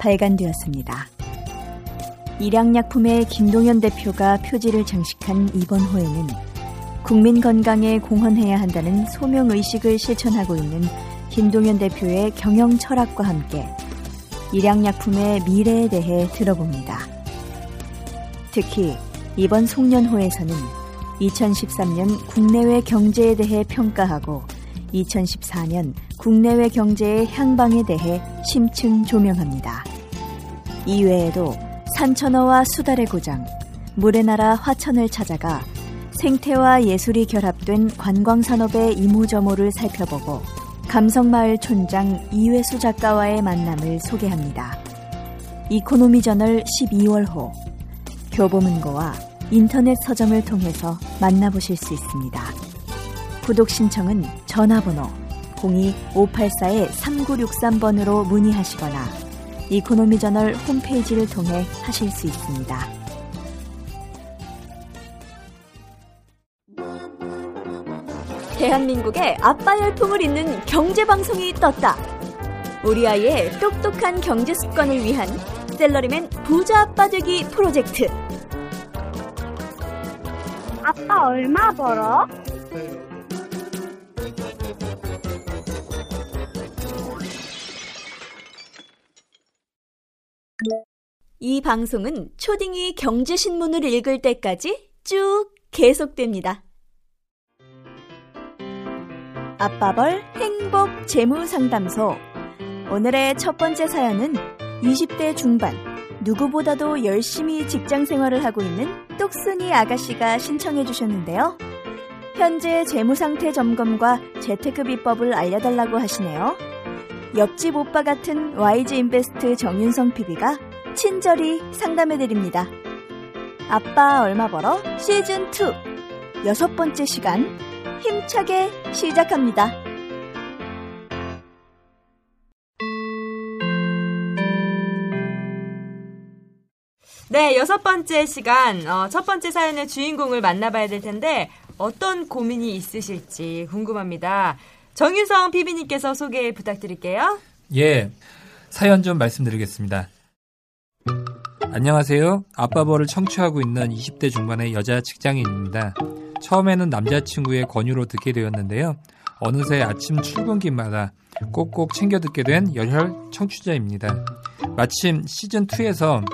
발간되었습니다. 일양약품의 김동연 대표가 표지를 장식한 이번 호에는 국민 건강에 공헌해야 한다는 소명 의식을 실천하고 있는 김동연 대표의 경영 철학과 함께 일양약품의 미래에 대해 들어봅니다. 특히 이번 송년호에서는 2013년 국내외 경제에 대해 평가하고 2014년 국내외 경제의 향방에 대해 심층 조명합니다. 이외에도 산천어와 수달의 고장, 물의 나라 화천을 찾아가 생태와 예술이 결합된 관광산업의 이모저모를 살펴보고 감성마을 촌장 이외수 작가와의 만남을 소개합니다. 이코노미 저널 12월호 교보문고와 인터넷 서점을 통해서 만나보실 수 있습니다. 구독 신청은 전화번호 02-584-3963번으로 문의하시거나 이코노미 저널 홈페이지를 통해 하실 수 있습니다. 대한민국의 아빠 열풍을 잇는 경제 방송이 떴다. 우리 아이의 똑똑한 경제 습관을 위한 샐러리맨 부자 아빠 되기 프로젝트. 아빠 얼마 벌어? 이 방송은 초딩이 경제신문을 읽을 때까지 쭉 계속됩니다. 아빠벌 행복 재무상담소. 오늘의 첫 번째 사연은 20대 중반, 누구보다도 열심히 직장 생활을 하고 있는 똑순이 아가씨가 신청해 주셨는데요. 현재 재무상태 점검과 재테크 비법을 알려달라고 하시네요. 옆집 오빠 같은 YG 인베스트 정윤성 PD가 친절히 상담해드립니다. 아빠 얼마 벌어? 시즌2 여섯 번째 시간 힘차게 시작합니다. 네, 여섯 번째 시간, 어, 첫 번째 사연의 주인공을 만나봐야 될 텐데, 어떤 고민이 있으실지 궁금합니다. 정유성 PB님께서 소개 부탁드릴게요. 예, 사연 좀 말씀드리겠습니다. 안녕하세요. 아빠벌을 청취하고 있는 20대 중반의 여자 직장인입니다. 처음에는 남자친구의 권유로 듣게 되었는데요. 어느새 아침 출근길마다 꼭꼭 챙겨 듣게 된 열혈 청취자입니다. 마침 시즌2에서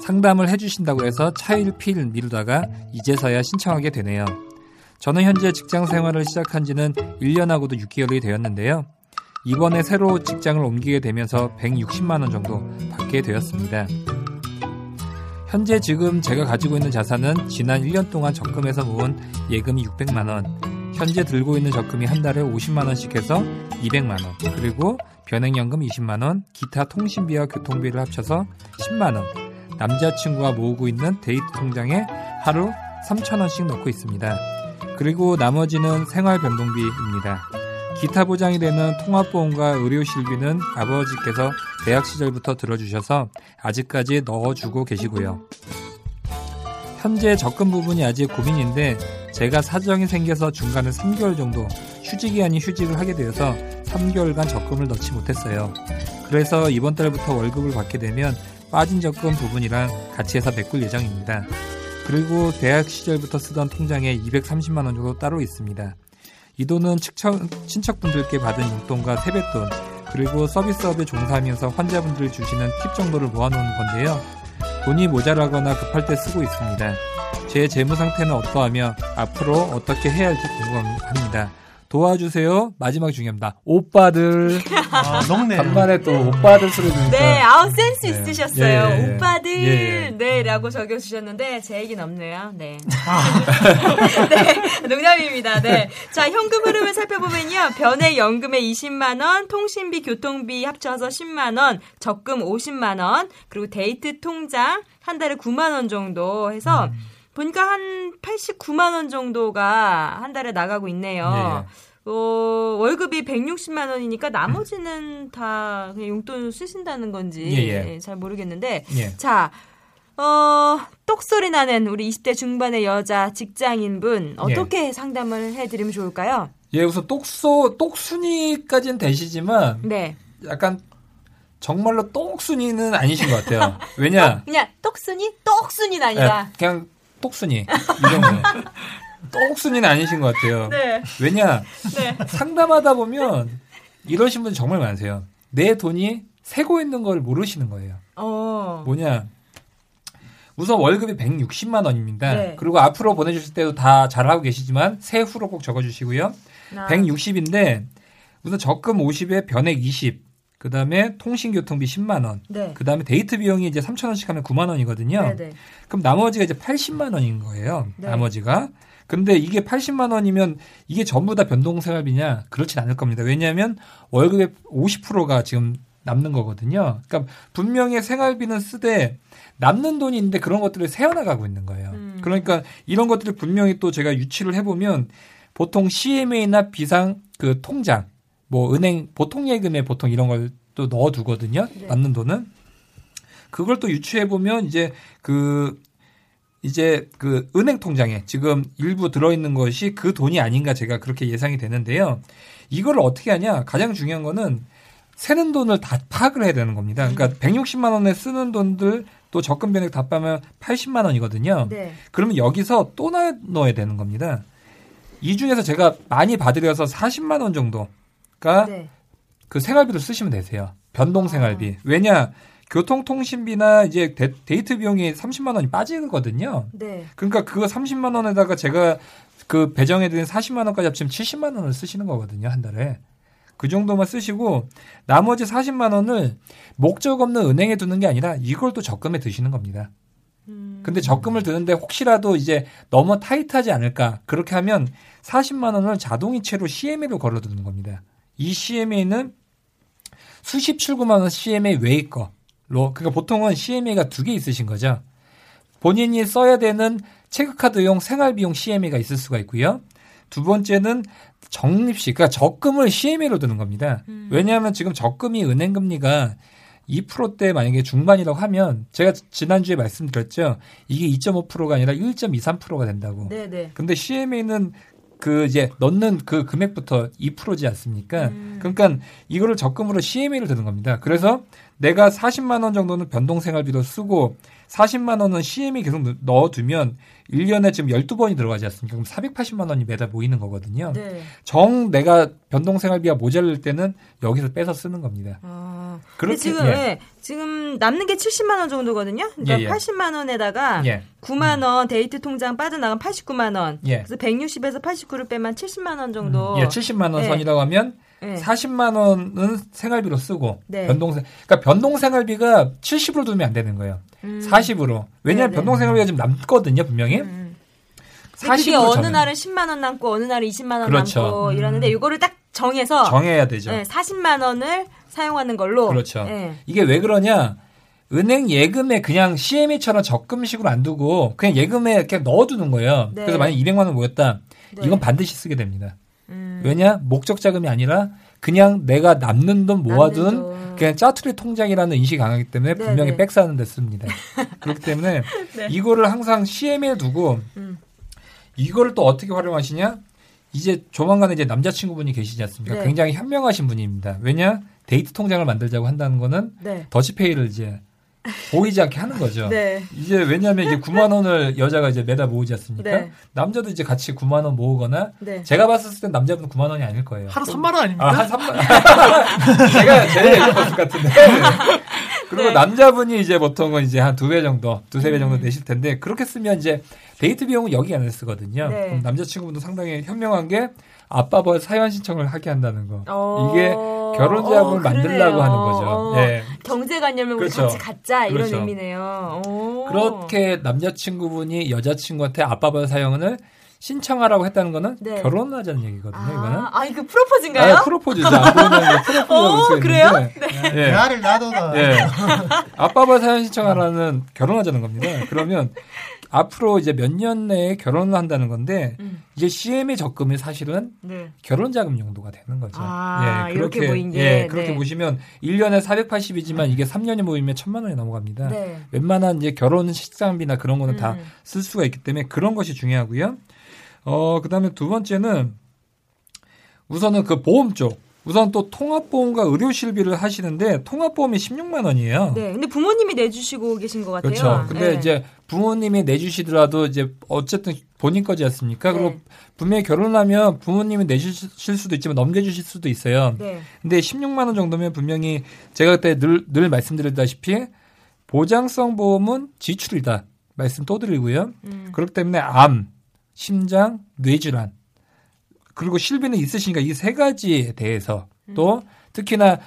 상담을 해주신다고 해서 차일피일 미루다가 이제서야 신청하게 되네요. 저는 현재 직장 생활을 시작한 지는 1년하고도 6개월이 되었는데요. 이번에 새로 직장을 옮기게 되면서 160만원 정도 받게 되었습니다. 현재 지금 제가 가지고 있는 자산은 지난 1년 동안 적금해서 모은 예금이 600만 원, 현재 들고 있는 적금이 한 달에 50만 원씩 해서 200만 원, 그리고 변액연금 20만 원, 기타 통신비와 교통비를 합쳐서 10만 원, 남자친구와 모으고 있는 데이트 통장에 하루 3천 원씩 넣고 있습니다. 그리고 나머지는 생활 변동비입니다. 기타 보장이 되는 통합보험과 의료실비는 아버지께서 대학 시절부터 들어주셔서 아직까지 넣어주고 계시고요. 현재 적금 부분이 아직 고민인데 제가 사정이 생겨서 중간에 3개월 정도 휴직이 아닌 휴직을 하게 되어서 3개월간 적금을 넣지 못했어요. 그래서 이번 달부터 월급을 받게 되면 빠진 적금 부분이랑 같이 해서 메꿀 예정입니다. 그리고 대학 시절부터 쓰던 통장에 230만 원 정도 따로 있습니다. 이 돈은 친척, 친척분들께 받은 용돈과 세뱃돈 그리고 서비스업에 종사하면서 환자분들 주시는 팁 정도를 모아놓은 건데요. 돈이 모자라거나 급할 때 쓰고 있습니다. 제 재무 상태는 어떠하며 앞으로 어떻게 해야 할지 궁금합니다. 도와주세요. 마지막 중요합니다. 오빠들. 아, 녹네. 간만에 또 오빠들 소리 들으니까. 네, 아우 센스 네. 있으셨어요. 예, 예, 예. 오빠들, 예, 예. 네라고 적어 주셨는데 제 얘기는 없네요. 네. 아. 네, 농담입니다. 네, 자 현금 흐름을 살펴보면요, 변액 연금에 20만 원, 통신비, 교통비 합쳐서 10만 원, 적금 50만 원, 그리고 데이트 통장 한 달에 9만 원 정도 해서. 음. 보니까 한 89만 원 정도가 한 달에 나가고 있네요. 예. 어, 월급이 160만 원이니까 나머지는 다 그냥 용돈 쓰신다는 건지 예, 예. 잘 모르겠는데 예. 자, 어, 똑소리 나는 우리 20대 중반의 여자 직장인분 어떻게 상담을 해드리면 좋을까요? 예, 우선 똑소, 똑순이까지는 되시지만 네. 약간 정말로 똑순이는 아니신 것 같아요. 왜냐? 그냥 똑순이? 똑순이는 아니다. 예, 그냥 똑순이. 이 정도. 똑순이는 아니신 것 같아요. 네. 왜냐? 네. 상담하다 보면 이러신 분 정말 많으세요. 내 돈이 새고 있는 걸 모르시는 거예요. 어. 뭐냐? 우선 월급이 160만 원입니다. 네. 그리고 앞으로 보내주실 때도 다 잘하고 계시지만 세후로 꼭 적어주시고요. 아. 160인데 우선 적금 50에 변액 20, 그 다음에 통신교통비 10만 원, 네. 그 다음에 데이트 비용이 이제 3천 원씩 하면 9만 원이거든요. 네, 네. 그럼 나머지가 이제 80만 원인 거예요. 네. 나머지가. 근데 이게 80만 원이면 이게 전부 다 변동생활비냐? 그렇진 않을 겁니다. 왜냐하면 월급의 50%가 지금 남는 거거든요. 그러니까 분명히 생활비는 쓰되 남는 돈이 있는데 그런 것들을 세어나가고 있는 거예요. 음. 그러니까 이런 것들을 분명히 또 제가 유치를 해보면 보통 CMA나 비상 그 통장, 뭐 은행 보통 예금에 보통 이런 걸 또 넣어 두거든요. 네. 남는 돈은. 그걸 또 유추해 보면 이제 그 이제 그 은행 통장에 지금 일부 들어 있는 것이 그 돈이 아닌가 제가 그렇게 예상이 되는데요. 이거를 어떻게 하냐? 가장 중요한 거는 새는 돈을 다 파악을 해야 되는 겁니다. 그러니까 160만 원에 쓰는 돈들 또 적금 변액 다 빼면 80만 원이거든요. 네. 그러면 여기서 또 나- 넣어야 되는 겁니다. 이 중에서 제가 많이 받으려서 40만 원 정도가 네. 그 생활비로 쓰시면 되세요. 변동 생활비. 왜냐? 교통통신비나 이제 데, 데이트 비용이 30만 원이 빠지거든요. 네. 그러니까 그거 30만 원에다가 제가 그 배정해드린 40만 원까지 합치면 70만 원을 쓰시는 거거든요 한 달에. 그 정도만 쓰시고 나머지 40만 원을 목적 없는 은행에 두는 게 아니라 이걸 또 적금에 드시는 겁니다. 음. 근데 적금을 드는데 혹시라도 이제 너무 타이트하지 않을까 그렇게 하면 40만 원을 자동이체로 CMA로 걸어두는 겁니다. 이 CMA는 수십 출구만 원 CMA 외의 거로 그러니까 보통은 CMA가 두 개 있으신 거죠. 본인이 써야 되는 체크카드용 생활비용 CMA가 있을 수가 있고요. 두 번째는 적립식, 그러니까 적금을 CMA로 드는 겁니다. 음. 왜냐하면 지금 적금이 은행 금리가 2%대 만약에 중반이라고 하면 제가 지난주에 말씀드렸죠. 이게 2.5%가 아니라 1.23%가 된다고. 네, 네. 근데 CMA는 그 이제 넣는 그 금액부터 2%지 않습니까? 음. 그러니까 이거를 적금으로 CMA를 드는 겁니다. 그래서 내가 40만 원 정도는 변동 생활비로 쓰고 40만 원은 CMA 계속 넣- 넣어두면 1년에 지금 12번이 들어가지 않습니까? 그럼 480만 원이 매달 모이는 거거든요. 네. 정 내가 변동 생활비가 모자랄 때는 여기서 빼서 쓰는 겁니다. 아. 그렇게 지금 예. 예, 지금 남는 게 70만 원 정도거든요. 그러니까 예, 예. 80만 원에다가 예. 9만 원 데이트 통장 빠져나간 89만 원. 예. 그래서 160에서 89를 빼면 70만 원 정도. 예, 70만 원 예. 선이라고 하면 예. 40만 원은 생활비로 쓰고 네. 변동생 그러니까 변동 생활비가 70으로 두면 안 되는 거예요. 음. 40으로. 왜냐하면 네네. 변동 생활비가 지금 남거든요, 분명히. 음. 근데 그게 40으로 어느 정해요. 날은 10만 원 남고 어느 날은 20만 원 그렇죠. 남고 이러는데 이거를 딱 정해서 정해야 되죠. 예, 40만 원을 사용하는 걸로. 그렇죠. 예. 이게 왜 그러냐? 은행 예금에 그냥 CMA처럼 적금식으로 안 두고 그냥 예금에 이렇게 넣어두는 거예요. 네. 그래서 만약 200만 원 모였다. 네. 이건 반드시 쓰게 됩니다. 음. 왜냐? 목적 자금이 아니라 그냥 내가 남는 돈 모아둔 남는 돈. 그냥 짜투리 통장이라는 인식이 강하기 때문에 네, 분명히 네. 백 사는 데 씁니다. 그렇기 때문에 네. 이거를 항상 CMA에 두고 음. 이거를 또 어떻게 활용하시냐? 이제 조만간에 이제 남자친구분이 계시지 않습니까? 네. 굉장히 현명하신 분입니다. 왜냐? 데이트 통장을 만들자고 한다는 거는 네. 더치페이를 이제 보이지 않게 하는 거죠. 네. 이제 왜냐하면 이제 9만 원을 여자가 이제 매달 모으지 않습니까? 네. 남자도 이제 같이 9만 원 모으거나 네. 제가 봤을 땐 남자분 9만 원이 아닐 거예요. 하루 3만 원 아닙니까? 아, 한 3만. 제가 제일 얘기했을 것 같은데. 그리고 네. 남자분이 이제 보통은 이제 한 두 배 정도, 두세 배 음. 정도 내실 텐데 그렇게 쓰면 이제 데이트 비용은 여기 안에 쓰거든요. 네. 그럼 남자친구분도 상당히 현명한 게 아빠 벌 사연 신청을 하게 한다는 거. 어. 이게 결혼 자금을 어, 만들려고 그러네요. 하는 거죠. 어. 예. 경제관념을 우리 그렇죠. 같이 갖자 이런 그렇죠. 의미네요. 오. 그렇게 남자친구분이 여자친구한테 아빠 벌 사연을 신청하라고 했다는 거는 네. 결혼을 하자는 얘기거든요. 이거는. 아, 아, 이거 프로포즈인가요? 아, 프로포즈죠. 아버는 프로포즈라고 어, 써 그래요? 있는데. 예. 대화를 놔둬라. 예. 아빠가 사연 신청하라는 결혼하자는 겁니다. 그러면 앞으로 이제 몇 년 내에 결혼을 한다는 건데 음. 이제 CM의 적금이 사실은 네. 결혼 자금 용도가 되는 거죠. 아, 예, 이렇게 보인 게, 예, 그렇게 네. 보시면 1년에 480이지만 이게 3년이 모이면 1000만 원이 넘어갑니다. 네. 웬만한 이제 결혼 식장비나 그런 거는 다 음. 쓸 수가 있기 때문에 그런 것이 중요하고요. 어, 그 다음에 두 번째는 우선은 그 보험 쪽. 우선 또 통합보험과 의료실비를 하시는데 통합보험이 16만 원이에요. 네. 근데 부모님이 내주시고 계신 것 같아요. 그렇죠. 근데 네. 이제 부모님이 내주시더라도 이제 어쨌든 본인 거지 않습니까? 네. 그리고 분명히 결혼하면 부모님이 내주실 수도 있지만 넘겨주실 수도 있어요. 네. 근데 16만 원 정도면 분명히 제가 그때 늘, 늘 말씀드렸다시피 보장성 보험은 지출이다. 말씀 또 드리고요. 음. 그렇기 때문에 암, 심장, 뇌질환. 그리고 실비는 있으시니까 이 세 가지에 대해서 또 특히나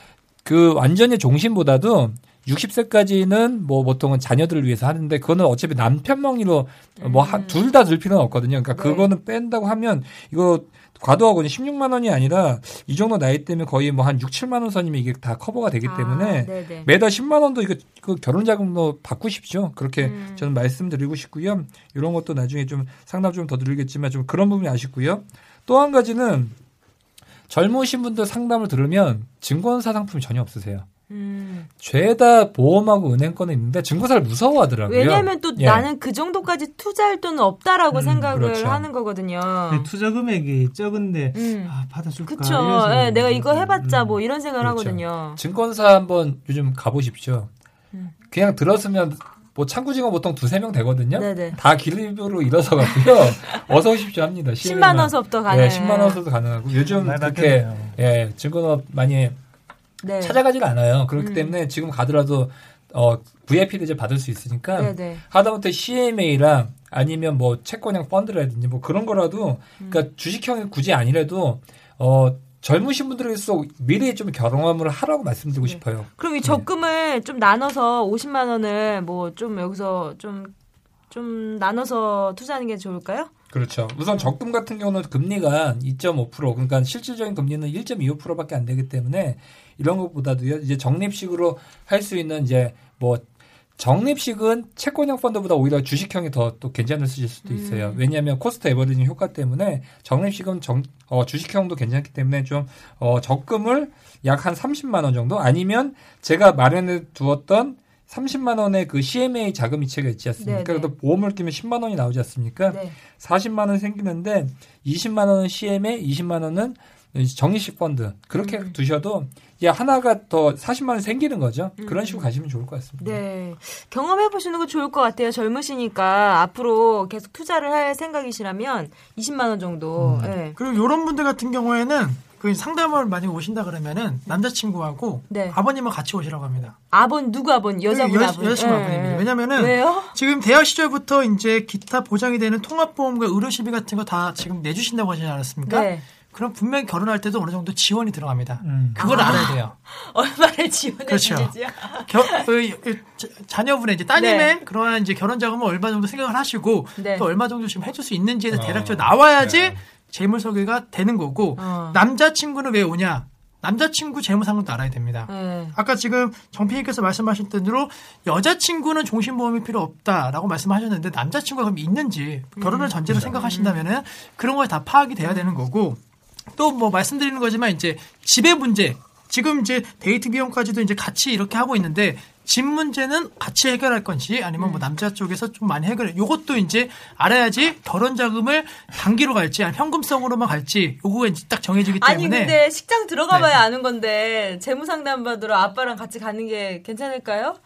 그 완전히 종신보다도 60세까지는 뭐 보통은 자녀들을 위해서 하는데 그거는 어차피 남편 명의로 뭐 둘 다들 필요는 없거든요. 그러니까 네. 그거는 뺀다고 하면 이거 과도하거든요. 16만 원이 아니라 이 정도 나이 때문에 거의 뭐 한 6, 7만 원 선이면 이게 다 커버가 되기 때문에 아. 매달 10만 원도 이거 그 결혼 자금으로 바꾸십시오. 그렇게 음. 저는 말씀드리고 싶고요. 이런 것도 나중에 좀 상담 좀 더 드리겠지만 좀 그런 부분이 아쉽고요. 또 한 가지는 젊으신 분들 상담을 들으면 증권사 상품이 전혀 없으세요. 음. 죄다 보험하고 은행권은 있는데 증권사를 무서워하더라고요. 왜냐하면 또 예. 나는 그 정도까지 투자할 돈은 없다라고 음, 생각을 그렇죠. 하는 거거든요. 투자 금액이 적은데 음. 아, 받아줄까? 그쵸. 이래서 예, 내가 이거 해봤자 음. 뭐 이런 생각을 그렇죠. 하거든요. 증권사 한번 요즘 가보십시오. 음. 그냥 들었으면 뭐 창구직원 보통 두세 명 되거든요. 네네. 다 기립으로 일어서 갖고요. 어서 오십시오 합니다. 10만 원서부터 가능. 예, 10만 원서도 가능하고 요즘 그렇게. 예, 증권업 많이 네. 찾아가질 않아요. 그렇기 음. 때문에 지금 가더라도 어 VIP도 이제 받을 수 있으니까 네네. 하다못해 CMA랑 아니면 뭐 채권형 펀드라든지 뭐 그런 거라도 음. 그러니까 주식형이 굳이 아니라도 어 젊으신 분들에서 미래에 좀 경험을 하라고 말씀드리고 네. 싶어요. 그럼 이 적금을 좀 나눠서 50만 원을 뭐 좀 여기서 좀, 좀 나눠서 투자하는 게 좋을까요? 그렇죠. 우선 적금 같은 경우는 금리가 2.5% 그러니까 실질적인 금리는 1.25%밖에 안 되기 때문에 이런 것보다도요. 이제 적립식으로 할 수 있는 이제 뭐 적립식은 채권형 펀드보다 오히려 주식형이 더 또 괜찮을 수있 수도 있어요. 음. 왜냐하면 cost averaging 효과 때문에 적립식은 정, 어, 주식형도 괜찮기 때문에 좀 어, 적금을 약 한 30만 원 정도 아니면 제가 마련해 두었던 30만 원의 그 CMA 자금 이체가 있지 않습니까? 네네. 그래도 보험을 끼면 10만 원이 나오지 않습니까? 네. 40만 원 생기는데 20만 원은 CM에 20만 원은 정리식 펀드 그렇게 음. 두셔도 이제 하나가 더 40만 원 생기는 거죠. 음. 그런 식으로 가시면 좋을 것 같습니다. 네. 경험해 보시는 거 좋을 것 같아요. 젊으시니까 앞으로 계속 투자를 할 생각이시라면 20만 원 정도. 네. 그리고 이런 분들 같은 경우에는 그 상담을 많이 오신다 그러면은 남자친구하고 네. 아버님은 같이 오시라고 합니다. 아본 누구 아본 여자분 여- 아본 여자친구 네. 아버님이죠. 왜냐면은 왜요? 지금 대학 시절부터 이제 기타 보장이 되는 통합보험과 의료시비 같은 거 다 지금 내주신다고 하지 않았습니까? 네. 그럼 분명히 결혼할 때도 어느 정도 지원이 들어갑니다. 음. 그걸 알아야 돼요. 얼마를 지원해 그렇죠. 그, 그, 자- 자녀분의 이제 따님의 네. 그러한 이제 결혼 자금을 얼마 정도 생각을 하시고 네. 또 얼마 정도 지금 해줄 수 있는지에 대해서 어, 대략적으로 나와야지 네. 재물 소개가 되는 거고 어. 남자친구는 왜 오냐? 남자친구 재무 상황도 알아야 됩니다. 네. 아까 지금 정피님께서 말씀하신 대로 여자친구는 종신보험이 필요 없다라고 말씀하셨는데 남자친구가 그럼 있는지 결혼을 전제로 생각하신다면은 그런 거에 다 파악이 돼야 되는 거고 또 뭐 말씀드리는 거지만 이제 집의 문제 지금 이제 데이트 비용까지도 이제 같이 이렇게 하고 있는데 집 문제는 같이 해결할 건지 아니면 뭐 남자 쪽에서 좀 많이 해결해. 요것도 이제 알아야지 결혼 자금을 단기로 갈지 아니면 현금성으로만 갈지 요거가 이제 딱 정해지기 때문에 아니 근데 식장 들어가봐야 네. 아는 건데 재무 상담 받으러 아빠랑 같이 가는 게 괜찮을까요?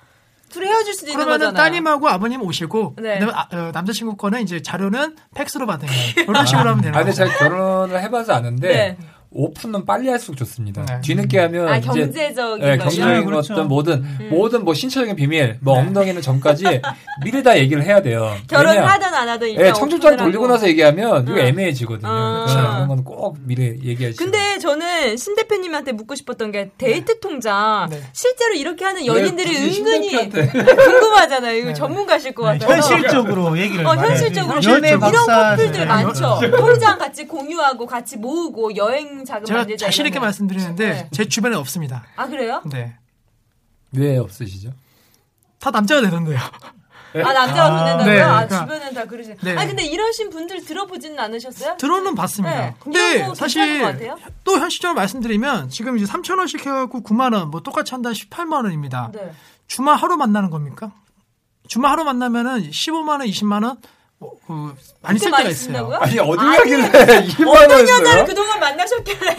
둘이 헤어질 수도 있는 그러면은 거잖아요. 따님하고 아버님 오시고 네. 아, 어, 남자친구 거는 이제 자료는 팩스로 받으면 이런 식으로 하면 되는 아, 거죠. 제가 결혼을 해봐서 아는데 네. 오픈은 빨리 할수록 좋습니다. 네. 뒤늦게 하면 아 이제 경제적인 네, 거죠. 경제적인 그렇죠. 어떤 모든 음. 모든 뭐 신체적인 비밀, 뭐 네. 엉덩이는 전까지 미리 다 얘기를 해야 돼요. 결혼하든 안 하든 예, 청첩장 오픈을 돌리고. 나서 얘기하면 이거 어. 애매해지거든요. 어. 네, 그런 건 꼭 미리 얘기하시죠. 근데 저는 신 대표님한테 묻고 싶었던 게 데이트 통장 네. 실제로 이렇게 하는 연인들이 은근히. 궁금하잖아요. 이거 네. 전문가실 것 네, 같아요. 현실적으로 얘기를 어, 현실적으로 이런 커플들 많죠. 통장 같이 공유하고 같이 모으고 여행 자금 제가. 자신 있게 이러면. 말씀드리는데 네. 제 주변에 없습니다. 아 그래요? 네. 왜 없으시죠? 다 남자가 되던데요. 아 남자가 돈 낸다고요? 네, 아 그러니까- 주변은 다 그러시. 네. 아 근데 이러신 분들 들어보지는 않으셨어요? 들어는 봤습니다. 네. 근데 것 사실? 또 현실적으로 말씀드리면 지금 이제 3천 원씩 해갖고 9만 원, 뭐 똑같이 한다 18만 원입니다. 네. 주말 하루 만나는 겁니까? 주말 하루 만나면은 15만 원, 20만 원, 뭐, 그 많이 쓸 때가 있어요. 아니 어디 아니, 가길래 2만 어떤 원 여자를 했어요? 그동안 만나셨길래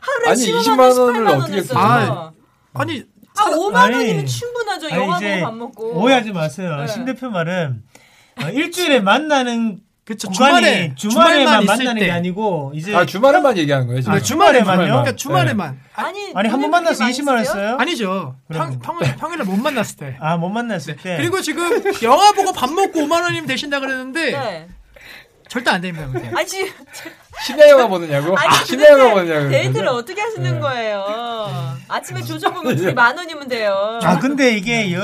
하루에 아니, 15만 20만 원, 원을 18만 원 어떻게 했어요. 아니 아, 5만 아니, 원이면 충분하죠. 영화 이제 보고 밥 먹고. 오해하지 마세요. 네. 신 대표 말은 어, 일주일에 만나는 그쵸 구간이 주말에 주말에만 만나는 때. 게 아니고 이제 아 주말에만 얘기하는 거예요 지금. 아, 주말에만요? 그러니까 주말에만 아니, 아니 한 번 만나서 그렇게 많이 20만 원 쓰세요? 했어요? 아니죠. 평. 평, 평일에 못 만났을 때. 아 못 만났을 때 그리고 지금 영화 보고 밥 먹고 5만 원이면 되신다 그랬는데 네. 절대 안 됩니다. 그게. 아니, 지금 심야 영화 보느냐고? 심야 영화 보느냐고. 데이트를 어떻게 하시는 네. 거예요? 아침에 조조 보면 둘이 만 원이면 돼요. 아 근데 이게 여,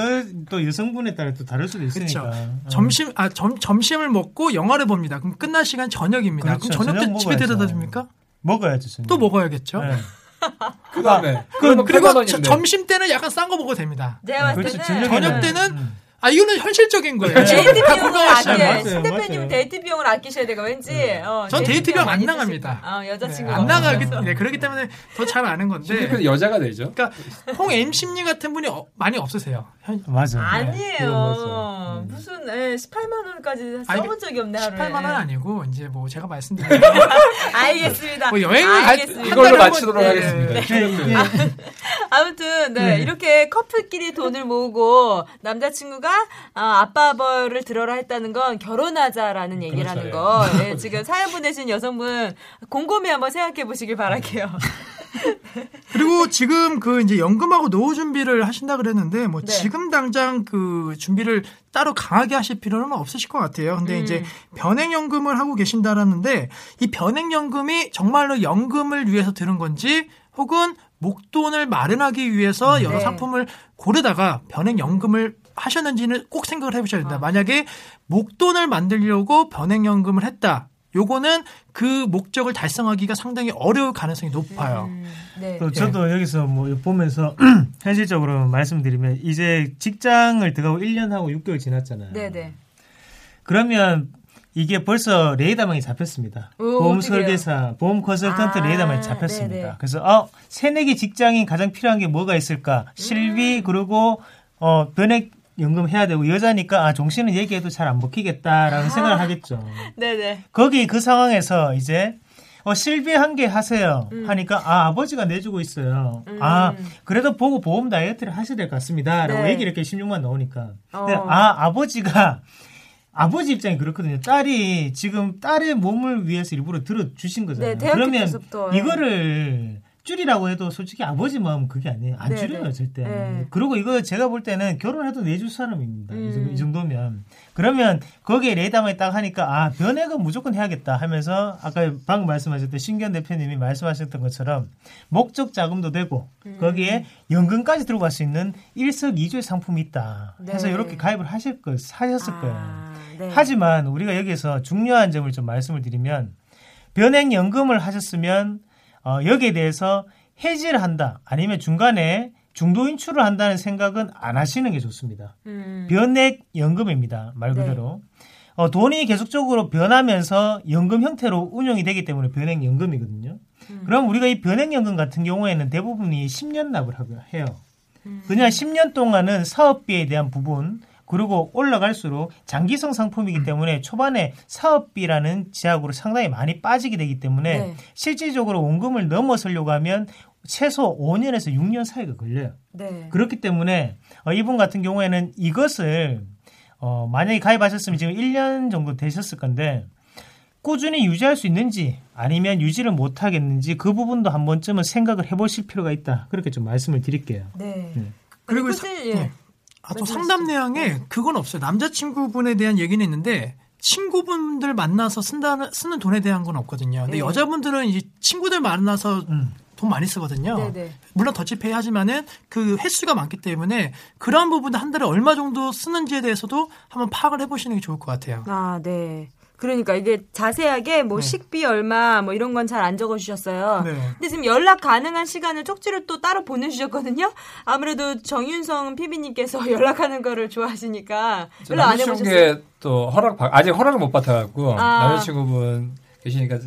또 여성분에 따라 또 다를 수도 있으니까 그렇죠. 어. 점심 아 점, 점심을 먹고 영화를 봅니다. 그럼 끝날 시간 저녁입니다. 그렇죠. 그럼 저녁 때 저녁 집에. 데려다 줍니까? 먹어야죠 저녁. 또 먹어야겠죠. 네. 그다음에 그, 그러면 그리고 8만 저-. 점심 때는 약간 싼 거 먹어도 됩니다. 제가 봤을 그렇지, 때는 저녁에는- 저녁 때는 음. 아 이거는 현실적인 거예요. 지금 데이트 다 비용을. 아껴. 신 대표님은. 데이트 비용을 아끼셔야 되고 왠지. 어, 전 데이트 비용 안 나갑니다. 어, 여자친구 안 나가기 네, 그렇기 때문에 더 잘 아는 건데. 여자가 되죠. 그러니까 홍 MC님 같은 분이 어- 많이 없으세요. 현- 맞아. 아니에요. 무슨 예, 18만 원까지 아니, 써본 적이 없네 하루에. 18만 원 아니고 이제 뭐 제가 말씀드린 알겠습니다. 뭐 여행을 갈- 알겠습니다. 이걸로 한 달에 마치도록 하겠습니다. 네, 예. 아무튼 네, 이렇게 커플끼리 돈을 모으고 남자친구가 아, 아빠 벌을 들어라 했다는 건 결혼하자라는 얘기라는 거. 네, 지금 사연 보내신 여성분 곰곰이 한번 생각해 보시길 바랄게요. 그리고 지금 그 이제 연금하고 노후 준비를 하신다 그랬는데 뭐 네. 지금 당장 그 준비를 따로 강하게 하실 필요는 없으실 것 같아요. 근데 음. 이제 변액연금을 하고 계신다라는데 이 변액연금이 정말로 연금을 위해서 드는 건지 혹은 목돈을 마련하기 위해서 여러 네. 상품을 고르다가 변액연금을 하셨는지는 꼭 생각을 해보셔야 된다. 아. 만약에 목돈을 만들려고 변액연금을 했다. 요거는 그 목적을 달성하기가 상당히 어려울 가능성이 높아요. 음, 네. 또 저도 여기서 뭐 보면서 현실적으로 말씀드리면 이제 직장을 들어가고 1년 하고 6개월 지났잖아요. 네네. 그러면 이게 벌써 레이더망이 잡혔습니다. 오, 보험 어떡해요? 설계사, 보험 컨설턴트 아, 레이더망이 잡혔습니다. 네네. 그래서 어 새내기 직장인 가장 필요한 게 뭐가 있을까? 실비 음. 그리고 어 변액 연금 해야 되고 여자니까 아 종씨는 얘기해도 잘 안 먹히겠다라는 생각을 하겠죠. 네네. 거기 그 상황에서 이제 어, 실비 한 개 하세요. 음. 하니까 아 아버지가 내주고 있어요. 아 그래도 보고 보험 다이어트를 하셔야 될 것 같습니다.라고 네. 얘기 이렇게 16만 나오니까 어. 아 아버지가 아버지 입장이 그렇거든요. 딸이 지금 딸의 몸을 위해서 일부러 들어 주신 거잖아요. 네, 그러면. 이거를 줄이라고 해도 솔직히 아버지 마음은 그게 아니에요. 안 네, 줄여요 네. 절대. 네. 그리고 이거 제가 볼 때는 결혼해도 내줄 사람입니다. 이 정도- 음. 이 정도면 그러면 거기에 레이더만이 딱 하니까 아 변액은 무조건 해야겠다 하면서 아까 방금 말씀하셨던 신견 대표님이 말씀하셨던 것처럼 목적 자금도 되고 음. 거기에 연금까지 들고 갈수 있는 일석이조의 상품이 있다. 해서 네. 이렇게 가입을 하실 거 하셨을 거예요. 아, 네. 하지만 우리가 여기서 중요한 점을 좀 말씀을 드리면 변액 연금을 하셨으면 어, 여기에 대해서 해지를 한다 아니면 중간에 중도 인출을 한다는 생각은 안 하시는 게 좋습니다. 음. 변액 연금입니다. 말 네. 그대로. 어, 돈이 계속적으로 변하면서 연금 형태로 운영이 되기 때문에 변액 연금이거든요. 음. 그럼 우리가 이 변액 연금 같은 경우에는 대부분이 10년 납을 하고 해요. 음. 그냥 10년 동안은 사업비에 대한 부분 그리고 올라갈수록 장기성 상품이기 음. 때문에 초반에 사업비라는 제약으로 상당히 많이 빠지게 되기 때문에 네. 실질적으로 원금을 넘어서려고 하면 최소 5년에서 6년 사이가 걸려요. 네. 그렇기 때문에 어, 이분 같은 경우에는 이것을 어, 만약에 가입하셨으면 지금 1년 정도 되셨을 건데 꾸준히 유지할 수 있는지 아니면 유지를 못 하겠는지 그 부분도 한 번쯤은 생각을 해보실 필요가 있다. 그렇게 좀 말씀을 드릴게요. 네. 네. 그리고 사- 예. 네. 아, 또 상담 내용에 그건 없어요. 남자친구분에 대한 얘기는 있는데 친구분들 만나서 쓴다는 쓰는 돈에 대한 건 없거든요. 근데 네. 여자분들은 이제 친구들 만나서 돈 많이 쓰거든요. 네네. 물론 더치페이 하지만은 그 횟수가 많기 때문에 그러한 부분도 한 달에 얼마 정도 쓰는지에 대해서도 한번 파악을 해보시는 게 좋을 것 같아요. 아, 네. 그러니까 이게 자세하게 뭐 네. 식비 얼마 뭐 이런 건 잘 안 적어 주셨어요. 네. 근데 지금 연락 가능한 시간을 쪽지를 또 따로 보내 주셨거든요. 아무래도 정윤성 PB님께서 연락하는 거를 좋아하시니까 연락 안 해보셨어요? 남자친구에또 허락 받 아직 허락을 못 받아갖고 아. 남자친구분 계시니까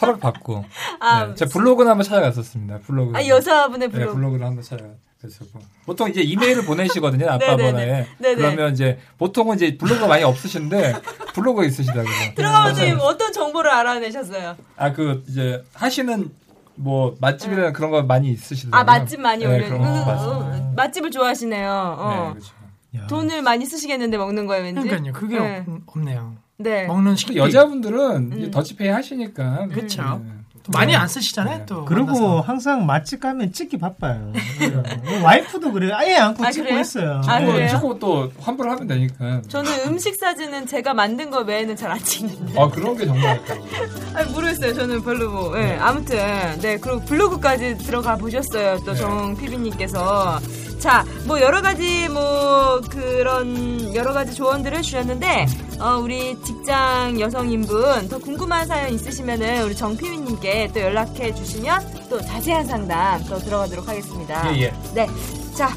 허락 받고 아, 네, 제가 블로그는 한번 찾아갔었습니다. 블로그. 아 여자분의 네, 블로그. 블로그를 한번 찾아 갔었고 보통 이제 이메일을 보내시거든요 아빠. 번호에. 그러면 이제 보통은 이제 블로그가 많이 없으신데 블로그 있으시다고요. 들어가면 지금 어떤 정보를 알아내셨어요? 아 그 이제 하시는 뭐 맛집이나 그런 거 많이 있으시더라고요. 아 맛집 많이 네, 올려. 그런 거 음, 맛집. 음, 맛집을 좋아하시네요. 어. 네, 그렇죠. 야. 돈을 많이 쓰시겠는데 먹는 거예요, 왠지. 그러니까요. 그게 네. 없, 없네요. 네. 먹는 또 식비 여자분들은 음. 더치페이 하시니까 그쵸. 네. 또 많이 안 쓰시잖아요. 네. 또 그리고 만나서. 항상 맛집 가면 찍기 바빠요. 네. 와이프도 그래요. 아예 안고 아, 찍고 그래요? 있어요. 아, 뭐 그래요? 찍고 또 환불을 하면 되니까. 저는 음식 사진은 제가 만든 거 외에는 잘 안 찍는데. 아 그런 게 정말 아니, 모르겠어요. 저는 별로 뭐. 예, 아무튼. 네, 그리고 블로그까지 들어가 보셨어요. 또 네. 정 PB님께서. 자, 뭐 여러 가지 뭐 그런 여러 가지 조언들을 주셨는데, 어, 우리 직장 여성인 분 더 궁금한 사연 있으시면은 우리 정 PB님께 또 연락해 주시면 또 자세한 상담 또 들어가도록 하겠습니다. 예, 예. 네. 자,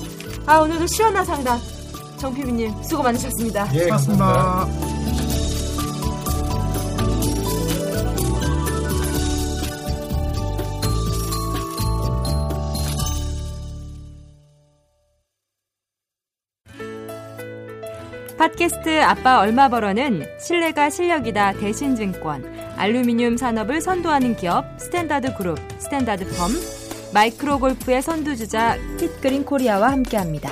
아, 오늘도 시원한 상담. 정 PB님 수고 많으셨습니다. 예, 감사합니다. 고맙습니다. 팟캐스트 아빠 얼마 벌어는 신뢰가 실력이다 대신증권, 알루미늄 산업을 선도하는 기업 스탠다드 그룹, 스탠다드 펌, 마이크로 골프의 선두주자 핏그린 코리아와 함께합니다.